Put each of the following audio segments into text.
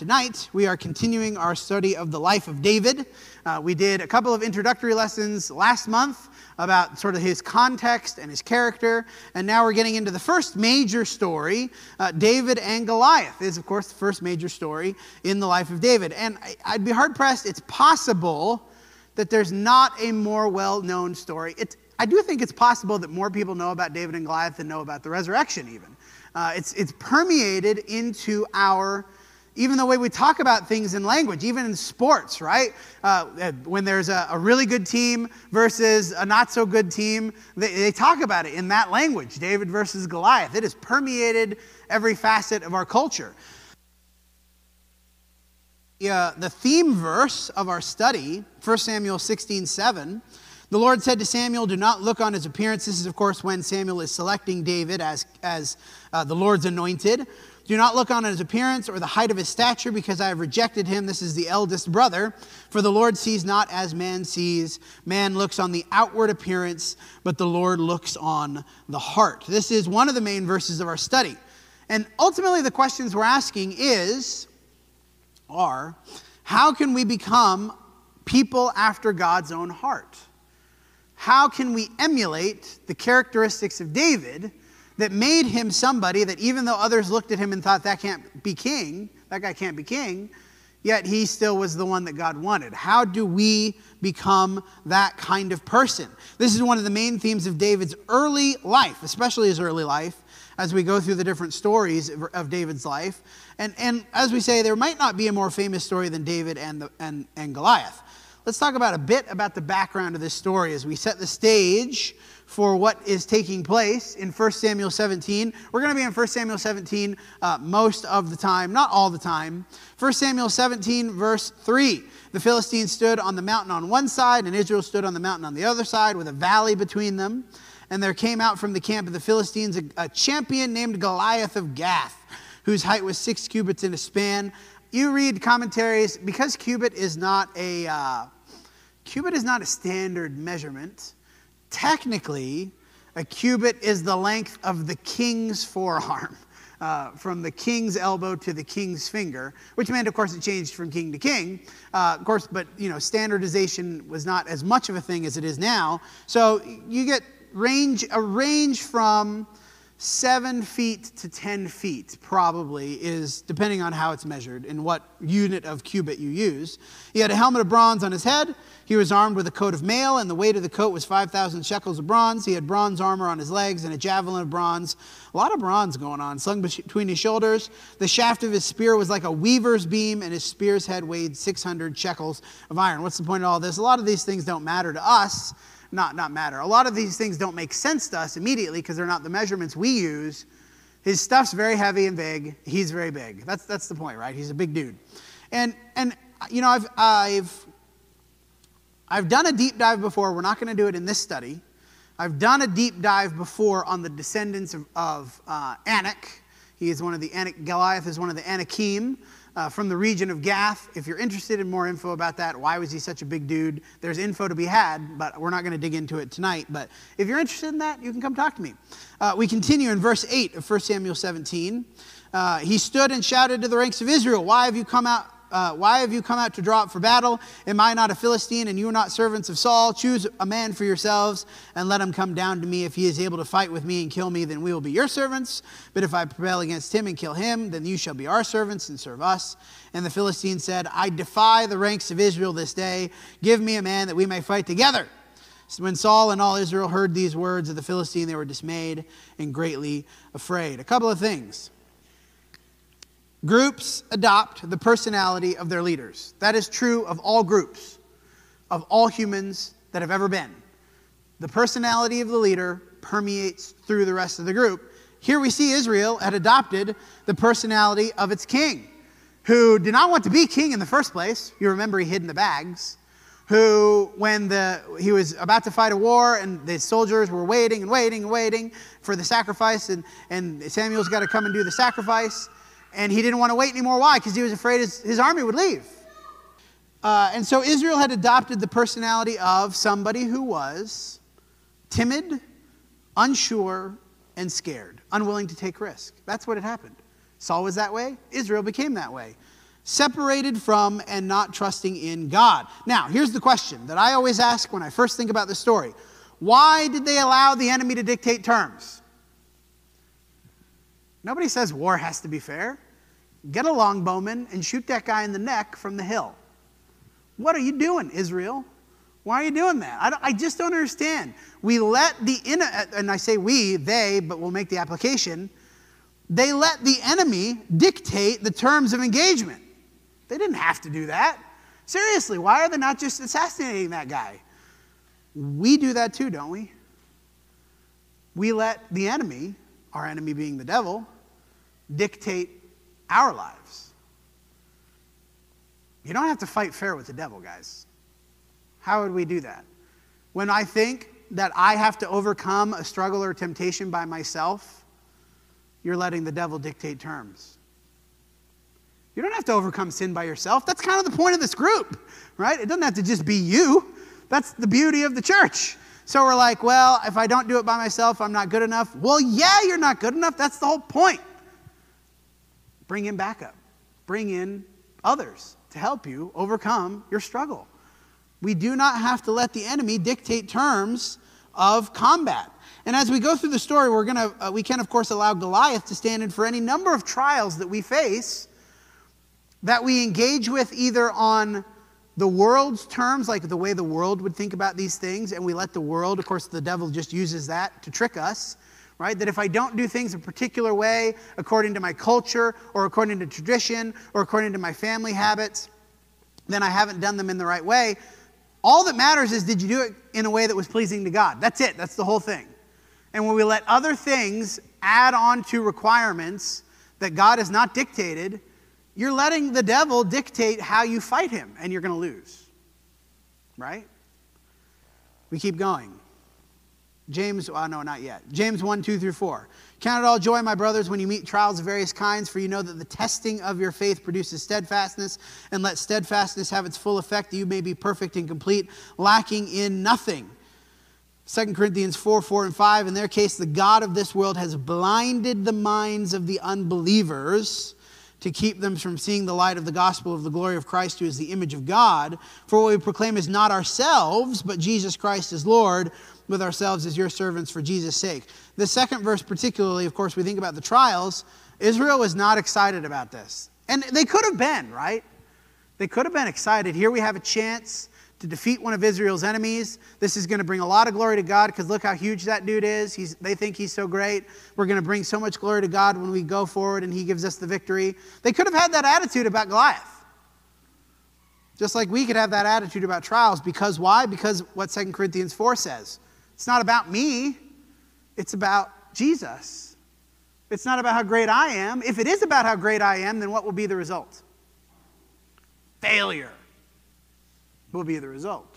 Tonight, we are continuing our study of the life of David. Uh, we did a couple of introductory lessons last month about sort of his context and his character, and now we're getting into the first major story. Uh, David and Goliath is, of course, the first major story in the life of David. And I, I'd be hard pressed, it's possible that there's not a more well known story. It's, I do think it's possible that more people know about David and Goliath than know about the resurrection, even. Uh, it's, it's permeated into our even the way we talk about things in language, even in sports, right? Uh, when there's a, a, really good team versus a not so good team, they, they, talk about it in that language David versus Goliath. It has permeated every facet of our culture. Uh, the theme verse of our study, 1 Samuel 16 7, the Lord said to Samuel, Do not look on his appearance. This is, of course, when Samuel is selecting David as, as uh, the Lord's anointed. Do not look on his appearance or the height of his stature, because I have rejected him. This is the eldest brother. For the Lord sees not as man sees. Man looks on the outward appearance, but the Lord looks on the heart. This is one of the main verses of our study. And ultimately, the questions we're asking is, are, how can we become people after God's own heart? how can we emulate the characteristics of David that made him somebody that even though others looked at him and thought that can't be king, that guy can't be king, yet he still was the one that God wanted. How do we become that kind of person? This is one of the main themes of David's early life, especially his early life, as we go through the different stories of David's life. And, and as we say, there might not be a more famous story than David and, the, and, and Goliath let's talk about a bit about the background of this story as we set the stage for what is taking place in 1 Samuel 17. We're going to be in 1 Samuel 17 uh, most of the time, not all the time. 1 Samuel 17, verse 3. The Philistines stood on the mountain on one side, and Israel stood on the mountain on the other side, with a valley between them. And there came out from the camp of the Philistines a, a champion named Goliath of Gath, whose height was six cubits in a span, you read commentaries because cubit is not a uh, cubit is not a standard measurement. Technically, a cubit is the length of the king's forearm. Uh, from the king's elbow to the king's finger, which meant, of course, it changed from king to king. Uh, of course, but you know, standardization was not as much of a thing as it is now. So you get range a range from seven feet to 10 feet, probably, is depending on how it's measured and what unit of cubit you use. He had a helmet of bronze on his head. He was armed with a coat of mail, and the weight of the coat was 5,000 shekels of bronze. He had bronze armor on his legs and a javelin of bronze. A lot of bronze going on, slung between his shoulders. The shaft of his spear was like a weaver's beam, and his spear's head weighed 600 shekels of iron. What's the point of all this? A lot of these things don't matter to us not, not matter. A lot of these things don't make sense to us immediately because they're not the measurements we use. His stuff's very heavy and big. He's very big. That's, that's the point, right? He's a big dude. And, and you know, I've, I've, I've done a deep dive before. We're not going to do it in this study. I've done a deep dive before on the descendants of, of uh, Anak. He is one of the Anak, Goliath is one of the Anakim uh, from the region of Gath. If you're interested in more info about that, why was he such a big dude? There's info to be had, but we're not going to dig into it tonight. But if you're interested in that, you can come talk to me. Uh, we continue in verse 8 of 1 Samuel 17. Uh, he stood and shouted to the ranks of Israel, Why have you come out? Uh, Why have you come out to draw up for battle? Am I not a Philistine, and you are not servants of Saul? Choose a man for yourselves, and let him come down to me. If he is able to fight with me and kill me, then we will be your servants. But if I prevail against him and kill him, then you shall be our servants and serve us. And the Philistine said, I defy the ranks of Israel this day. Give me a man that we may fight together. When Saul and all Israel heard these words of the Philistine, they were dismayed and greatly afraid. A couple of things. Groups adopt the personality of their leaders. That is true of all groups, of all humans that have ever been. The personality of the leader permeates through the rest of the group. Here we see Israel had adopted the personality of its king, who did not want to be king in the first place. You remember he hid in the bags. Who, when the, he was about to fight a war and the soldiers were waiting and waiting and waiting for the sacrifice, and, and Samuel's got to come and do the sacrifice and he didn't want to wait anymore. Why? Because he was afraid his, his army would leave. Uh, and so Israel had adopted the personality of somebody who was timid, unsure, and scared, unwilling to take risk. That's what had happened. Saul was that way, Israel became that way. separated from and not trusting in God. Now, here's the question that I always ask when I first think about the story Why did they allow the enemy to dictate terms? Nobody says war has to be fair. Get a longbowman and shoot that guy in the neck from the hill. What are you doing, Israel? Why are you doing that? I, I just don't understand. We let the, and I say we, they, but we'll make the application. They let the enemy dictate the terms of engagement. They didn't have to do that. Seriously, why are they not just assassinating that guy? We do that too, don't we? We let the enemy, our enemy being the devil, dictate our lives. You don't have to fight fair with the devil, guys. How would we do that? When I think that I have to overcome a struggle or temptation by myself, you're letting the devil dictate terms. You don't have to overcome sin by yourself. That's kind of the point of this group, right? It doesn't have to just be you. That's the beauty of the church. So we're like, well, if I don't do it by myself, I'm not good enough. Well, yeah, you're not good enough. That's the whole point. Bring in backup, bring in others to help you overcome your struggle. We do not have to let the enemy dictate terms of combat. And as we go through the story, we're gonna, uh, we can, of course, allow Goliath to stand in for any number of trials that we face that we engage with either on the world's terms, like the way the world would think about these things, and we let the world, of course, the devil just uses that to trick us, right? That if I don't do things a particular way, according to my culture, or according to tradition, or according to my family habits, then I haven't done them in the right way. All that matters is did you do it in a way that was pleasing to God? That's it, that's the whole thing. And when we let other things add on to requirements that God has not dictated, you're letting the devil dictate how you fight him, and you're going to lose. Right? We keep going. James, oh no, not yet. James 1, 2 through 4. Count it all joy, my brothers, when you meet trials of various kinds, for you know that the testing of your faith produces steadfastness, and let steadfastness have its full effect, that you may be perfect and complete, lacking in nothing. 2 Corinthians 4, 4 and 5. In their case, the God of this world has blinded the minds of the unbelievers to keep them from seeing the light of the gospel of the glory of Christ, who is the image of God. For what we proclaim is not ourselves, but Jesus Christ is Lord, with ourselves as your servants for Jesus' sake. The second verse, particularly, of course, we think about the trials. Israel was not excited about this. And they could have been, right? They could have been excited. Here we have a chance to defeat one of Israel's enemies. This is going to bring a lot of glory to God because look how huge that dude is. He's, they think he's so great. We're going to bring so much glory to God when we go forward and he gives us the victory. They could have had that attitude about Goliath. Just like we could have that attitude about trials. Because why? Because what 2 Corinthians 4 says. It's not about me, it's about Jesus. It's not about how great I am. If it is about how great I am, then what will be the result? Failure will be the result.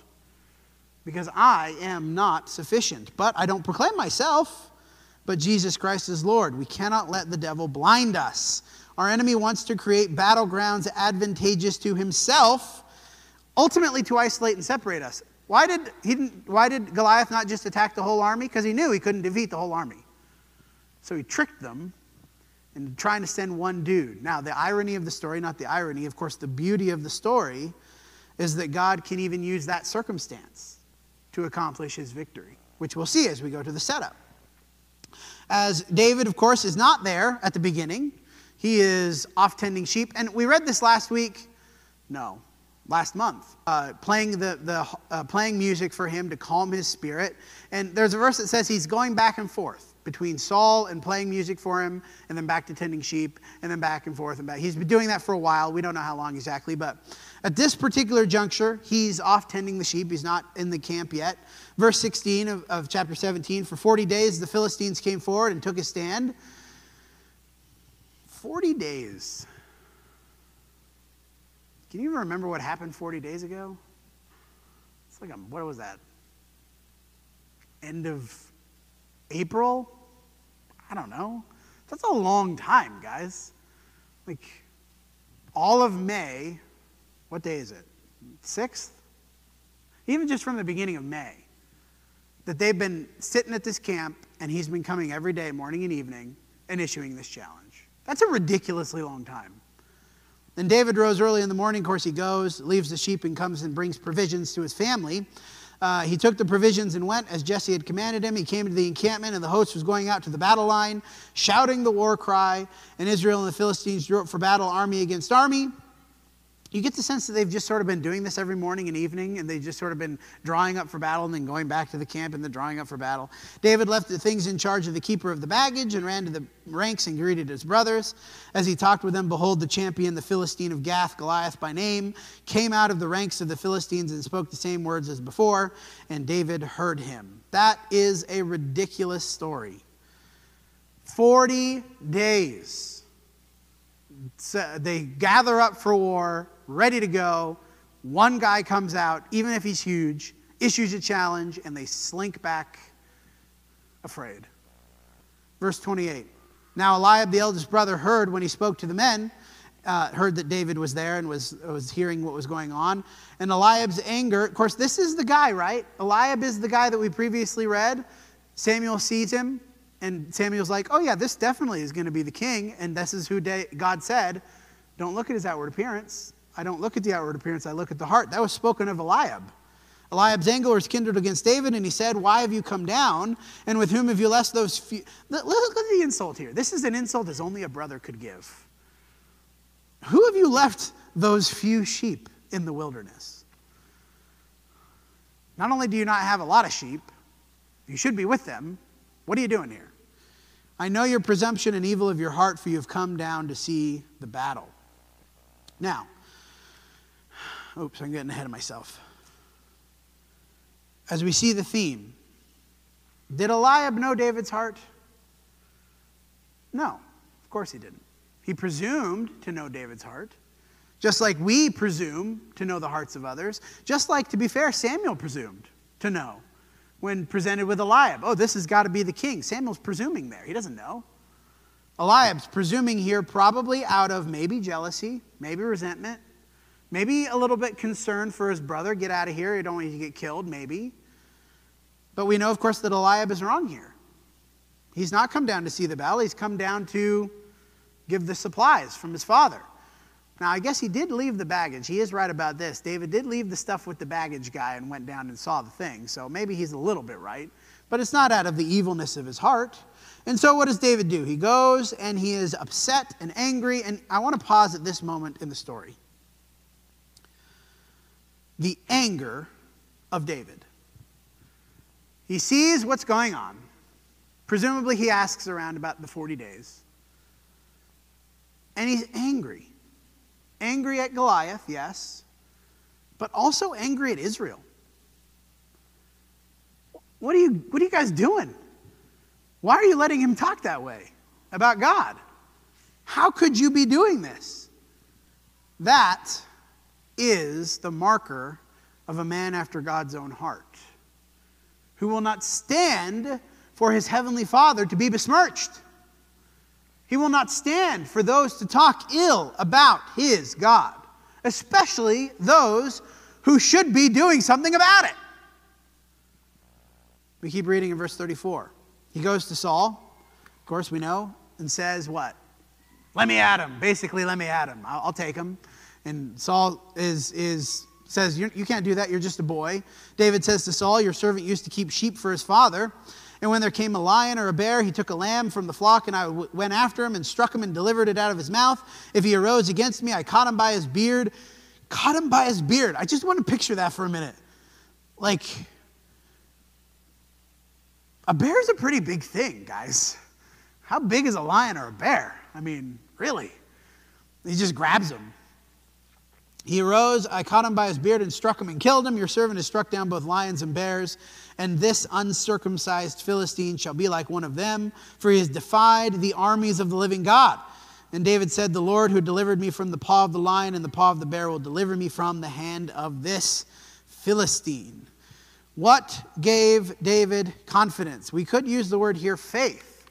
Because I am not sufficient. But I don't proclaim myself, but Jesus Christ is Lord. We cannot let the devil blind us. Our enemy wants to create battlegrounds advantageous to himself, ultimately to isolate and separate us. Why did, he why did Goliath not just attack the whole army? Because he knew he couldn't defeat the whole army. So he tricked them into trying to send one dude. Now, the irony of the story, not the irony, of course, the beauty of the story is that God can even use that circumstance to accomplish his victory, which we'll see as we go to the setup. As David, of course, is not there at the beginning, he is off tending sheep. And we read this last week. No, last month, uh, playing, the, the, uh, playing music for him to calm his spirit. And there's a verse that says he's going back and forth between Saul and playing music for him, and then back to tending sheep, and then back and forth and back. He's been doing that for a while. We don't know how long exactly, but at this particular juncture, he's off tending the sheep. He's not in the camp yet. Verse 16 of, of chapter 17 For 40 days the Philistines came forward and took a stand. 40 days. Can you even remember what happened 40 days ago? It's like, a, what was that? End of April? I don't know. That's a long time, guys. Like, all of May what day is it? Sixth? Even just from the beginning of May, that they've been sitting at this camp and he's been coming every day, morning and evening, and issuing this challenge. That's a ridiculously long time. Then David rose early in the morning. Of course, he goes, leaves the sheep, and comes and brings provisions to his family. Uh, he took the provisions and went as Jesse had commanded him. He came to the encampment, and the host was going out to the battle line, shouting the war cry. And Israel and the Philistines drew up for battle, army against army you get the sense that they've just sort of been doing this every morning and evening, and they've just sort of been drawing up for battle and then going back to the camp and then drawing up for battle. David left the things in charge of the keeper of the baggage and ran to the ranks and greeted his brothers. As he talked with them, behold, the champion, the Philistine of Gath, Goliath by name, came out of the ranks of the Philistines and spoke the same words as before, and David heard him. That is a ridiculous story. 40 days. they gather up for war ready to go. One guy comes out, even if he's huge, issues a challenge, and they slink back afraid. Verse 28. Now Eliab, the eldest brother, heard when he spoke to the men, uh, heard that David was there and was, was hearing what was going on. And Eliab's anger, of course, this is the guy, right? Eliab is the guy that we previously read. Samuel sees him, and Samuel's like, oh, yeah, this definitely is going to be the king. And this is who God said. Don't look at his outward appearance. I don't look at the outward appearance, I look at the heart. That was spoken of Eliab. Eliab's anger was kindled against David, and he said, Why have you come down? And with whom have you left those few? Look, look at the insult here. This is an insult as only a brother could give. Who have you left those few sheep in the wilderness? Not only do you not have a lot of sheep, you should be with them. What are you doing here? I know your presumption and evil of your heart, for you have come down to see the battle. Now, Oops, I'm getting ahead of myself. As we see the theme, did Eliab know David's heart? No, of course he didn't. He presumed to know David's heart, just like we presume to know the hearts of others, just like, to be fair, Samuel presumed to know when presented with Eliab. Oh, this has got to be the king. Samuel's presuming there. He doesn't know. Eliab's presuming here probably out of maybe jealousy, maybe resentment, Maybe a little bit concerned for his brother. Get out of here. You don't want you to get killed, maybe. But we know, of course, that Eliab is wrong here. He's not come down to see the battle, he's come down to give the supplies from his father. Now, I guess he did leave the baggage. He is right about this. David did leave the stuff with the baggage guy and went down and saw the thing. So maybe he's a little bit right. But it's not out of the evilness of his heart. And so, what does David do? He goes and he is upset and angry. And I want to pause at this moment in the story the anger of David. He sees what's going on. Presumably, he asks around about the 40 days. And he's angry. Angry at Goliath, yes, but also angry at Israel. What are you, what are you guys doing? Why are you letting him talk that way about God? How could you be doing this? That is the marker of a man after God's own heart, who will not stand for his heavenly Father to be besmirched. He will not stand for those to talk ill about his God, especially those who should be doing something about it. We keep reading in verse 34. He goes to Saul, of course, we know, and says, What? Let me at him. Basically, let me at him. I'll, I'll take him. And Saul is, is, says, You can't do that. You're just a boy. David says to Saul, Your servant used to keep sheep for his father. And when there came a lion or a bear, he took a lamb from the flock, and I went after him and struck him and delivered it out of his mouth. If he arose against me, I caught him by his beard. Caught him by his beard. I just want to picture that for a minute. Like, a bear is a pretty big thing, guys. How big is a lion or a bear? I mean, really? He just grabs him. He arose, I caught him by his beard and struck him and killed him. Your servant has struck down both lions and bears, and this uncircumcised Philistine shall be like one of them, for he has defied the armies of the living God. And David said, The Lord who delivered me from the paw of the lion and the paw of the bear will deliver me from the hand of this Philistine. What gave David confidence? We could use the word here faith.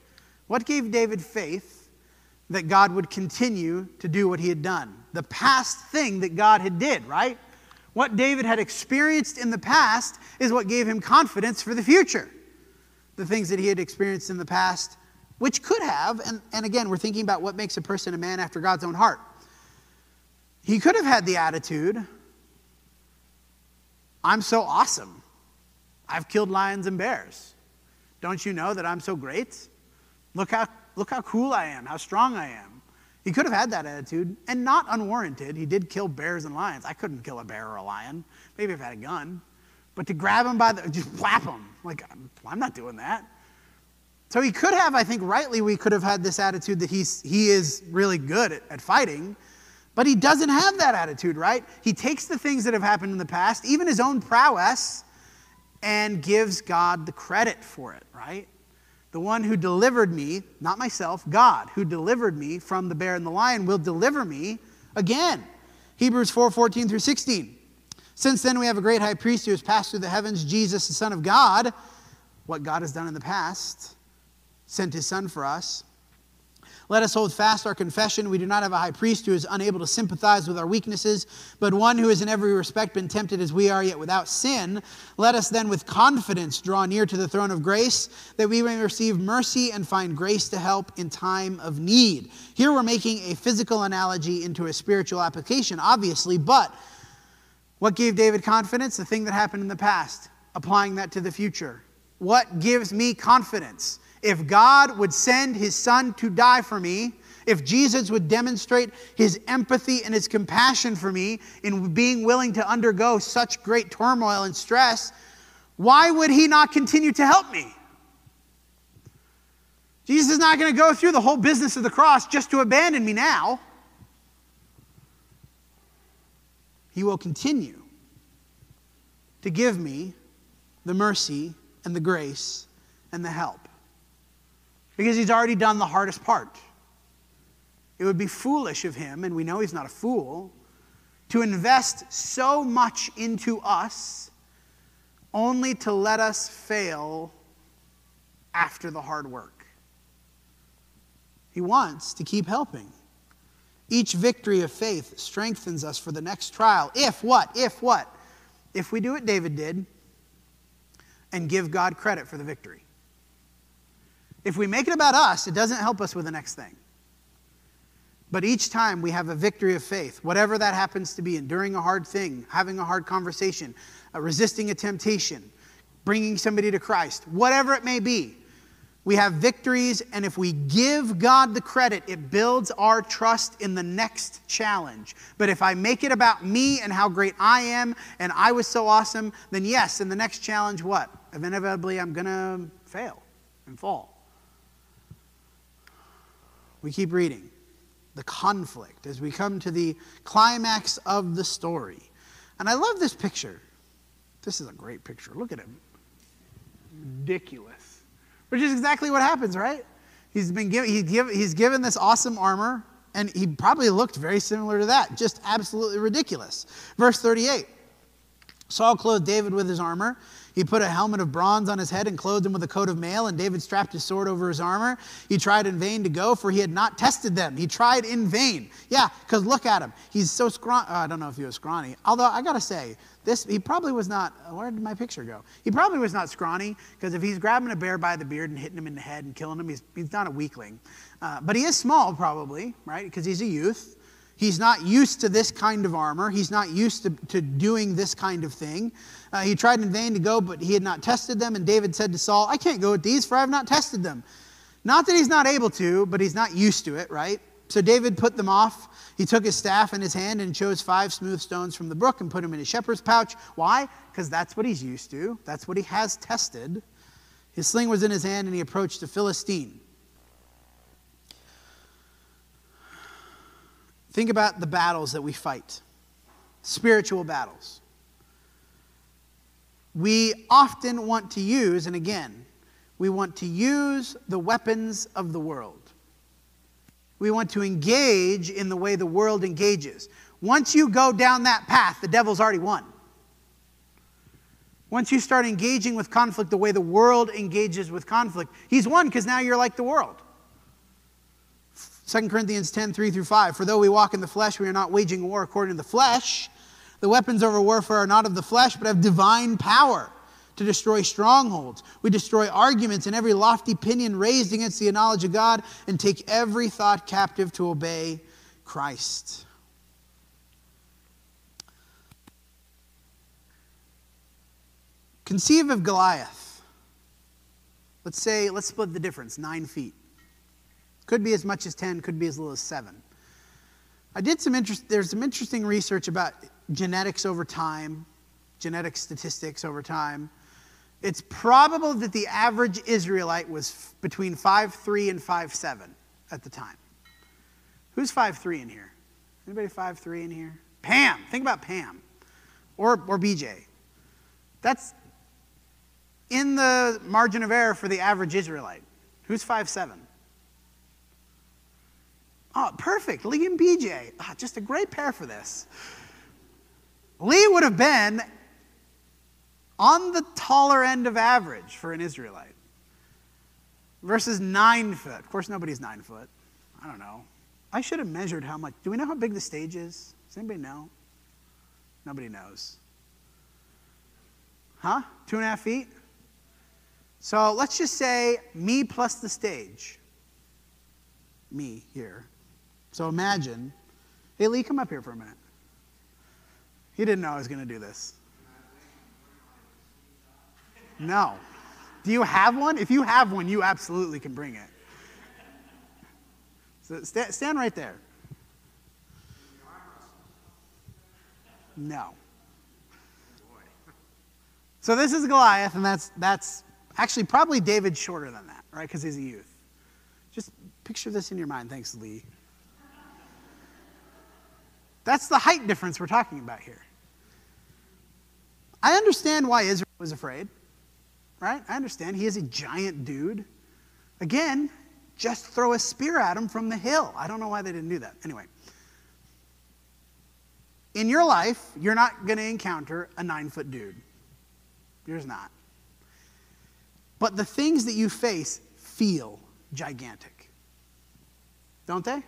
What gave David faith that God would continue to do what he had done? The past thing that God had did, right? What David had experienced in the past is what gave him confidence for the future. The things that he had experienced in the past, which could have, and, and again, we're thinking about what makes a person a man after God's own heart. He could have had the attitude I'm so awesome. I've killed lions and bears. Don't you know that I'm so great? Look how, look how cool I am, how strong I am. He could have had that attitude, and not unwarranted. He did kill bears and lions. I couldn't kill a bear or a lion. Maybe if I had a gun. But to grab him by the, just whap him. Like, I'm, I'm not doing that. So he could have, I think rightly, we could have had this attitude that he's, he is really good at, at fighting. But he doesn't have that attitude, right? He takes the things that have happened in the past, even his own prowess, and gives God the credit for it, right? The one who delivered me, not myself, God, who delivered me from the bear and the lion, will deliver me again. Hebrews 4 14 through 16. Since then, we have a great high priest who has passed through the heavens, Jesus, the Son of God. What God has done in the past, sent his Son for us. Let us hold fast our confession. We do not have a high priest who is unable to sympathize with our weaknesses, but one who has in every respect been tempted as we are, yet without sin. Let us then with confidence draw near to the throne of grace, that we may receive mercy and find grace to help in time of need. Here we're making a physical analogy into a spiritual application, obviously, but what gave David confidence? The thing that happened in the past, applying that to the future. What gives me confidence? If God would send his son to die for me, if Jesus would demonstrate his empathy and his compassion for me in being willing to undergo such great turmoil and stress, why would he not continue to help me? Jesus is not going to go through the whole business of the cross just to abandon me now. He will continue to give me the mercy and the grace and the help because he's already done the hardest part. It would be foolish of him, and we know he's not a fool, to invest so much into us only to let us fail after the hard work. He wants to keep helping. Each victory of faith strengthens us for the next trial. If what? If what? If we do what David did and give God credit for the victory. If we make it about us, it doesn't help us with the next thing. But each time we have a victory of faith, whatever that happens to be, enduring a hard thing, having a hard conversation, uh, resisting a temptation, bringing somebody to Christ, whatever it may be, we have victories, and if we give God the credit, it builds our trust in the next challenge. But if I make it about me and how great I am and I was so awesome, then yes, in the next challenge, what? Inevitably, I'm going to fail and fall. We keep reading. The conflict as we come to the climax of the story. And I love this picture. This is a great picture. Look at him. Ridiculous. Which is exactly what happens, right? He's been given, he's given, he's given this awesome armor, and he probably looked very similar to that. Just absolutely ridiculous. Verse 38 Saul clothed David with his armor. He put a helmet of bronze on his head and clothed him with a coat of mail, and David strapped his sword over his armor. He tried in vain to go, for he had not tested them. He tried in vain. Yeah, because look at him. He's so scrawny. Oh, I don't know if he was scrawny. Although I got to say, this he probably was not. Where did my picture go? He probably was not scrawny, because if he's grabbing a bear by the beard and hitting him in the head and killing him, he's, he's not a weakling. Uh, but he is small, probably, right? Because he's a youth. He's not used to this kind of armor. He's not used to, to doing this kind of thing. Uh, he tried in vain to go, but he had not tested them. And David said to Saul, I can't go with these, for I have not tested them. Not that he's not able to, but he's not used to it, right? So David put them off. He took his staff in his hand and chose five smooth stones from the brook and put them in his shepherd's pouch. Why? Because that's what he's used to, that's what he has tested. His sling was in his hand, and he approached the Philistine. Think about the battles that we fight, spiritual battles. We often want to use, and again, we want to use the weapons of the world. We want to engage in the way the world engages. Once you go down that path, the devil's already won. Once you start engaging with conflict the way the world engages with conflict, he's won because now you're like the world. 2 Corinthians 10 3 through 5. For though we walk in the flesh, we are not waging war according to the flesh. The weapons of our warfare are not of the flesh, but of divine power to destroy strongholds. We destroy arguments and every lofty opinion raised against the knowledge of God and take every thought captive to obey Christ. Conceive of Goliath. Let's say, let's split the difference nine feet. Could be as much as 10, could be as little as seven. I did some interest, there's some interesting research about genetics over time, genetic statistics over time. It's probable that the average Israelite was between 5'3 and 5'7 at the time. Who's 5'3 in here? Anybody 5'3 in here? Pam. Think about Pam or, or BJ. That's in the margin of error for the average Israelite. Who's 5'7? Oh, perfect. Lee and BJ. Oh, ah, just a great pair for this. Lee would have been on the taller end of average for an Israelite versus nine foot. Of course, nobody's nine foot. I don't know. I should have measured how much. Do we know how big the stage is? Does anybody know? Nobody knows. Huh? Two and a half feet? So let's just say me plus the stage. Me here. So imagine. Hey, Lee, come up here for a minute. He didn't know I was going to do this. No. Do you have one? If you have one, you absolutely can bring it. So stand, stand right there. No. So this is Goliath, and that's that's actually probably David shorter than that, right? Because he's a youth. Just picture this in your mind. Thanks, Lee. That's the height difference we're talking about here. I understand why Israel was afraid, right? I understand. He is a giant dude. Again, just throw a spear at him from the hill. I don't know why they didn't do that. Anyway, in your life, you're not going to encounter a nine foot dude. You're not. But the things that you face feel gigantic, don't they?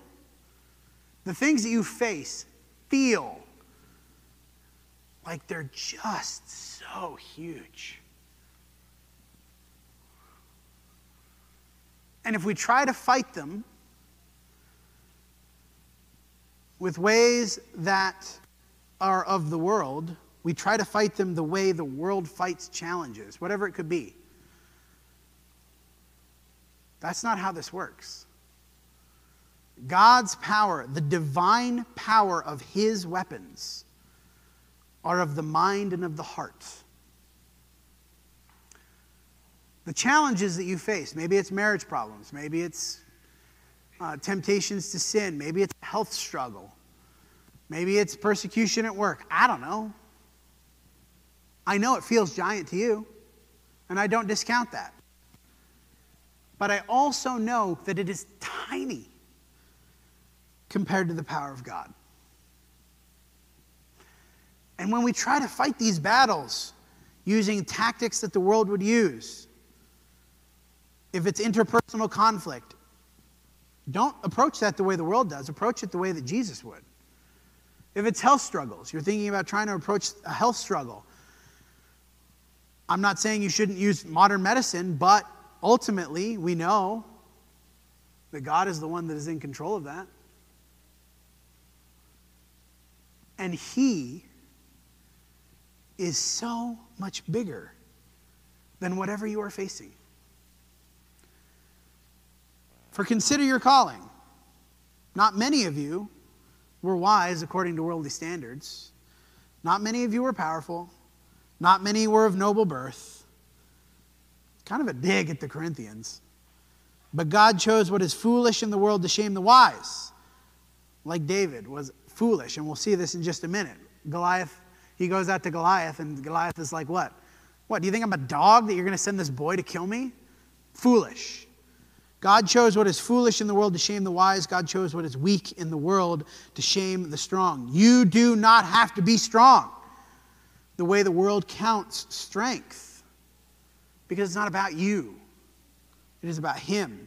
The things that you face feel like they're just so huge. And if we try to fight them with ways that are of the world, we try to fight them the way the world fights challenges, whatever it could be. That's not how this works. God's power, the divine power of his weapons, are of the mind and of the heart. The challenges that you face, maybe it's marriage problems, maybe it's uh, temptations to sin, maybe it's a health struggle, maybe it's persecution at work. I don't know. I know it feels giant to you, and I don't discount that. But I also know that it is tiny compared to the power of God. And when we try to fight these battles using tactics that the world would use, if it's interpersonal conflict, don't approach that the way the world does. Approach it the way that Jesus would. If it's health struggles, you're thinking about trying to approach a health struggle. I'm not saying you shouldn't use modern medicine, but ultimately, we know that God is the one that is in control of that. And He is so much bigger than whatever you are facing. For consider your calling. Not many of you were wise according to worldly standards. Not many of you were powerful. Not many were of noble birth. Kind of a dig at the Corinthians. But God chose what is foolish in the world to shame the wise. Like David was foolish. And we'll see this in just a minute. Goliath, he goes out to Goliath, and Goliath is like, What? What? Do you think I'm a dog that you're going to send this boy to kill me? Foolish. God chose what is foolish in the world to shame the wise. God chose what is weak in the world to shame the strong. You do not have to be strong the way the world counts strength because it's not about you, it is about Him.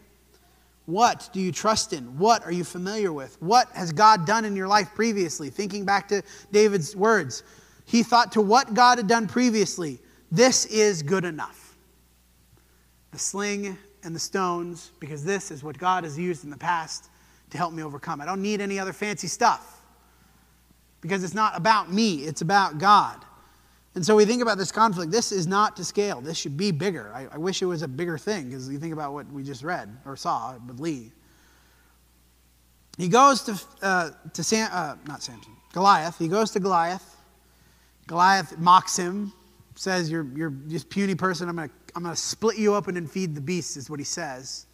What do you trust in? What are you familiar with? What has God done in your life previously? Thinking back to David's words, he thought to what God had done previously, this is good enough. The sling and the stones, because this is what God has used in the past to help me overcome. I don't need any other fancy stuff because it's not about me, it's about God. And so we think about this conflict. This is not to scale. This should be bigger. I, I wish it was a bigger thing because you think about what we just read or saw with Lee. He goes to, uh, to Sam, uh, not Samson, Goliath. He goes to Goliath. Goliath mocks him, says, You're, you're this puny person. I'm going to I'm going to split you open and feed the beasts, is what he says.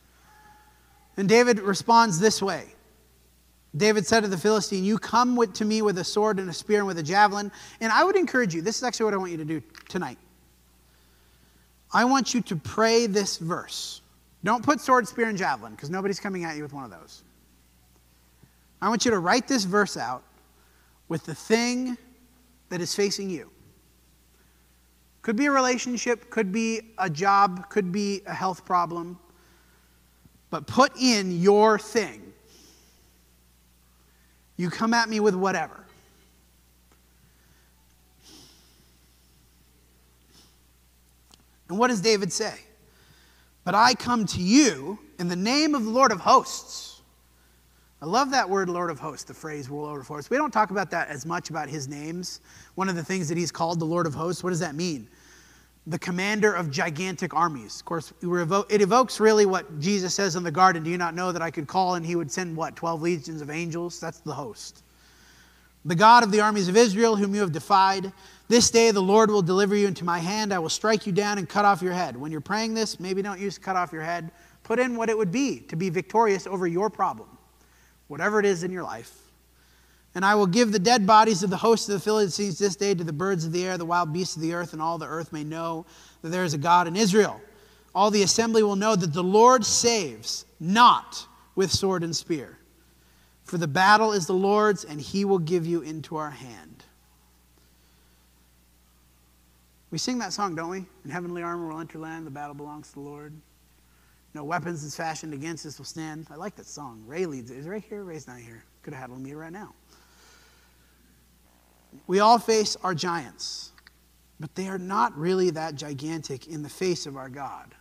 And David responds this way David said to the Philistine, You come with, to me with a sword and a spear and with a javelin. And I would encourage you, this is actually what I want you to do tonight. I want you to pray this verse. Don't put sword, spear, and javelin, because nobody's coming at you with one of those. I want you to write this verse out with the thing that is facing you. Could be a relationship, could be a job, could be a health problem. But put in your thing you come at me with whatever. And what does David say? But I come to you in the name of the Lord of hosts. I love that word, Lord of hosts, the phrase Lord of hosts. We don't talk about that as much about his names. One of the things that he's called the Lord of hosts, what does that mean? The commander of gigantic armies. Of course, it evokes really what Jesus says in the garden Do you not know that I could call and he would send what? 12 legions of angels? That's the host. The God of the armies of Israel, whom you have defied, this day the Lord will deliver you into my hand. I will strike you down and cut off your head. When you're praying this, maybe don't use cut off your head. Put in what it would be to be victorious over your problem, whatever it is in your life. And I will give the dead bodies of the host of the Philistines this day to the birds of the air, the wild beasts of the earth, and all the earth may know that there is a God in Israel. All the assembly will know that the Lord saves, not with sword and spear. For the battle is the Lord's, and he will give you into our hand. We sing that song, don't we? In heavenly armor will enter land, the battle belongs to the Lord. No weapons is fashioned against us will stand. I like that song. Ray leads it. Is Ray here? Ray's not here. Could have had him here right now. We all face our giants, but they are not really that gigantic in the face of our God.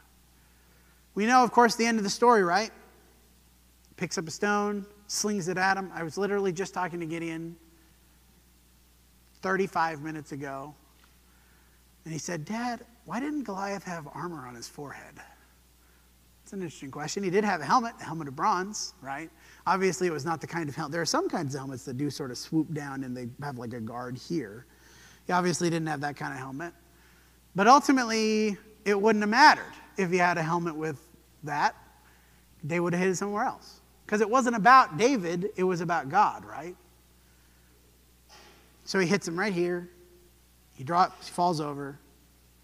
We know, of course, the end of the story, right? Picks up a stone, slings it at him. I was literally just talking to Gideon 35 minutes ago, and he said, Dad, why didn't Goliath have armor on his forehead? It's an interesting question. He did have a helmet, a helmet of bronze, right? Obviously, it was not the kind of helmet. There are some kinds of helmets that do sort of swoop down and they have like a guard here. He obviously didn't have that kind of helmet. But ultimately, it wouldn't have mattered if he had a helmet with that. They would have hit it somewhere else. Because it wasn't about David, it was about God, right? So he hits him right here. He drops, he falls over.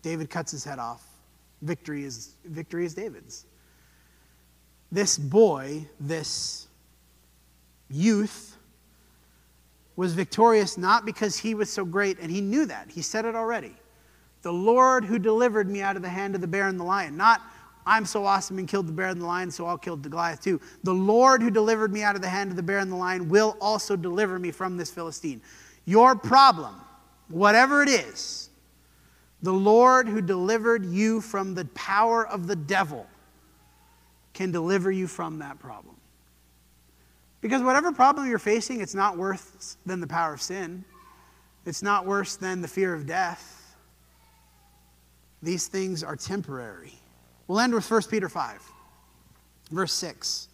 David cuts his head off. Victory is victory is David's. This boy, this youth was victorious not because he was so great, and he knew that. He said it already. The Lord who delivered me out of the hand of the bear and the lion. Not, I'm so awesome and killed the bear and the lion, so I'll kill the Goliath too. The Lord who delivered me out of the hand of the bear and the lion will also deliver me from this Philistine. Your problem, whatever it is, the Lord who delivered you from the power of the devil can deliver you from that problem. Because whatever problem you're facing, it's not worse than the power of sin. It's not worse than the fear of death. These things are temporary. We'll end with 1 Peter 5, verse 6.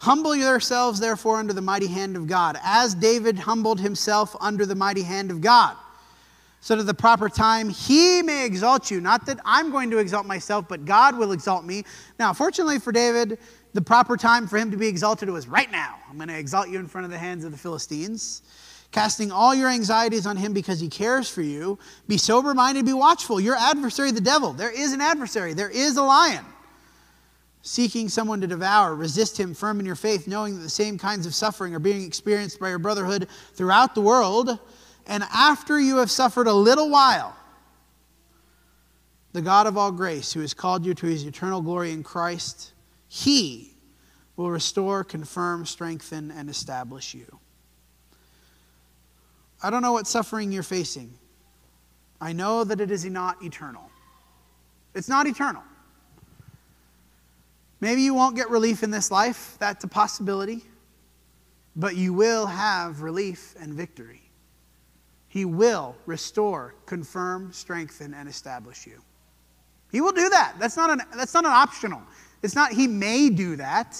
Humble yourselves, therefore, under the mighty hand of God, as David humbled himself under the mighty hand of God, so that at the proper time he may exalt you. Not that I'm going to exalt myself, but God will exalt me. Now, fortunately for David, the proper time for him to be exalted was right now. I'm going to exalt you in front of the hands of the Philistines. Casting all your anxieties on him because he cares for you. Be sober minded, be watchful. Your adversary, the devil, there is an adversary, there is a lion. Seeking someone to devour, resist him firm in your faith, knowing that the same kinds of suffering are being experienced by your brotherhood throughout the world. And after you have suffered a little while, the God of all grace, who has called you to his eternal glory in Christ, he will restore, confirm, strengthen, and establish you. I don't know what suffering you're facing. I know that it is not eternal. It's not eternal. Maybe you won't get relief in this life, that's a possibility, but you will have relief and victory. He will restore, confirm, strengthen, and establish you. He will do that. That's not an, that's not an optional. It's not he may do that.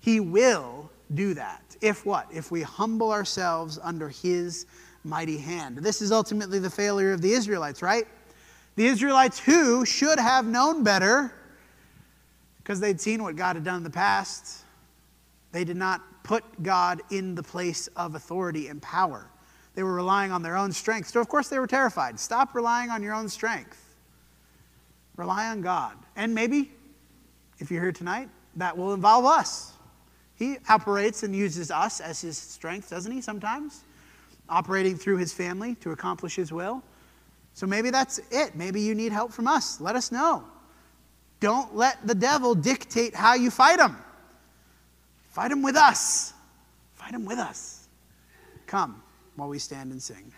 He will do that. If what? If we humble ourselves under his mighty hand. This is ultimately the failure of the Israelites, right? The Israelites who should have known better because they'd seen what God had done in the past. They did not put God in the place of authority and power. They were relying on their own strength. So, of course, they were terrified. Stop relying on your own strength. Rely on God. And maybe, if you're here tonight, that will involve us. He operates and uses us as his strength, doesn't he, sometimes? Operating through his family to accomplish his will. So maybe that's it. Maybe you need help from us. Let us know. Don't let the devil dictate how you fight him. Fight him with us. Fight him with us. Come while we stand and sing.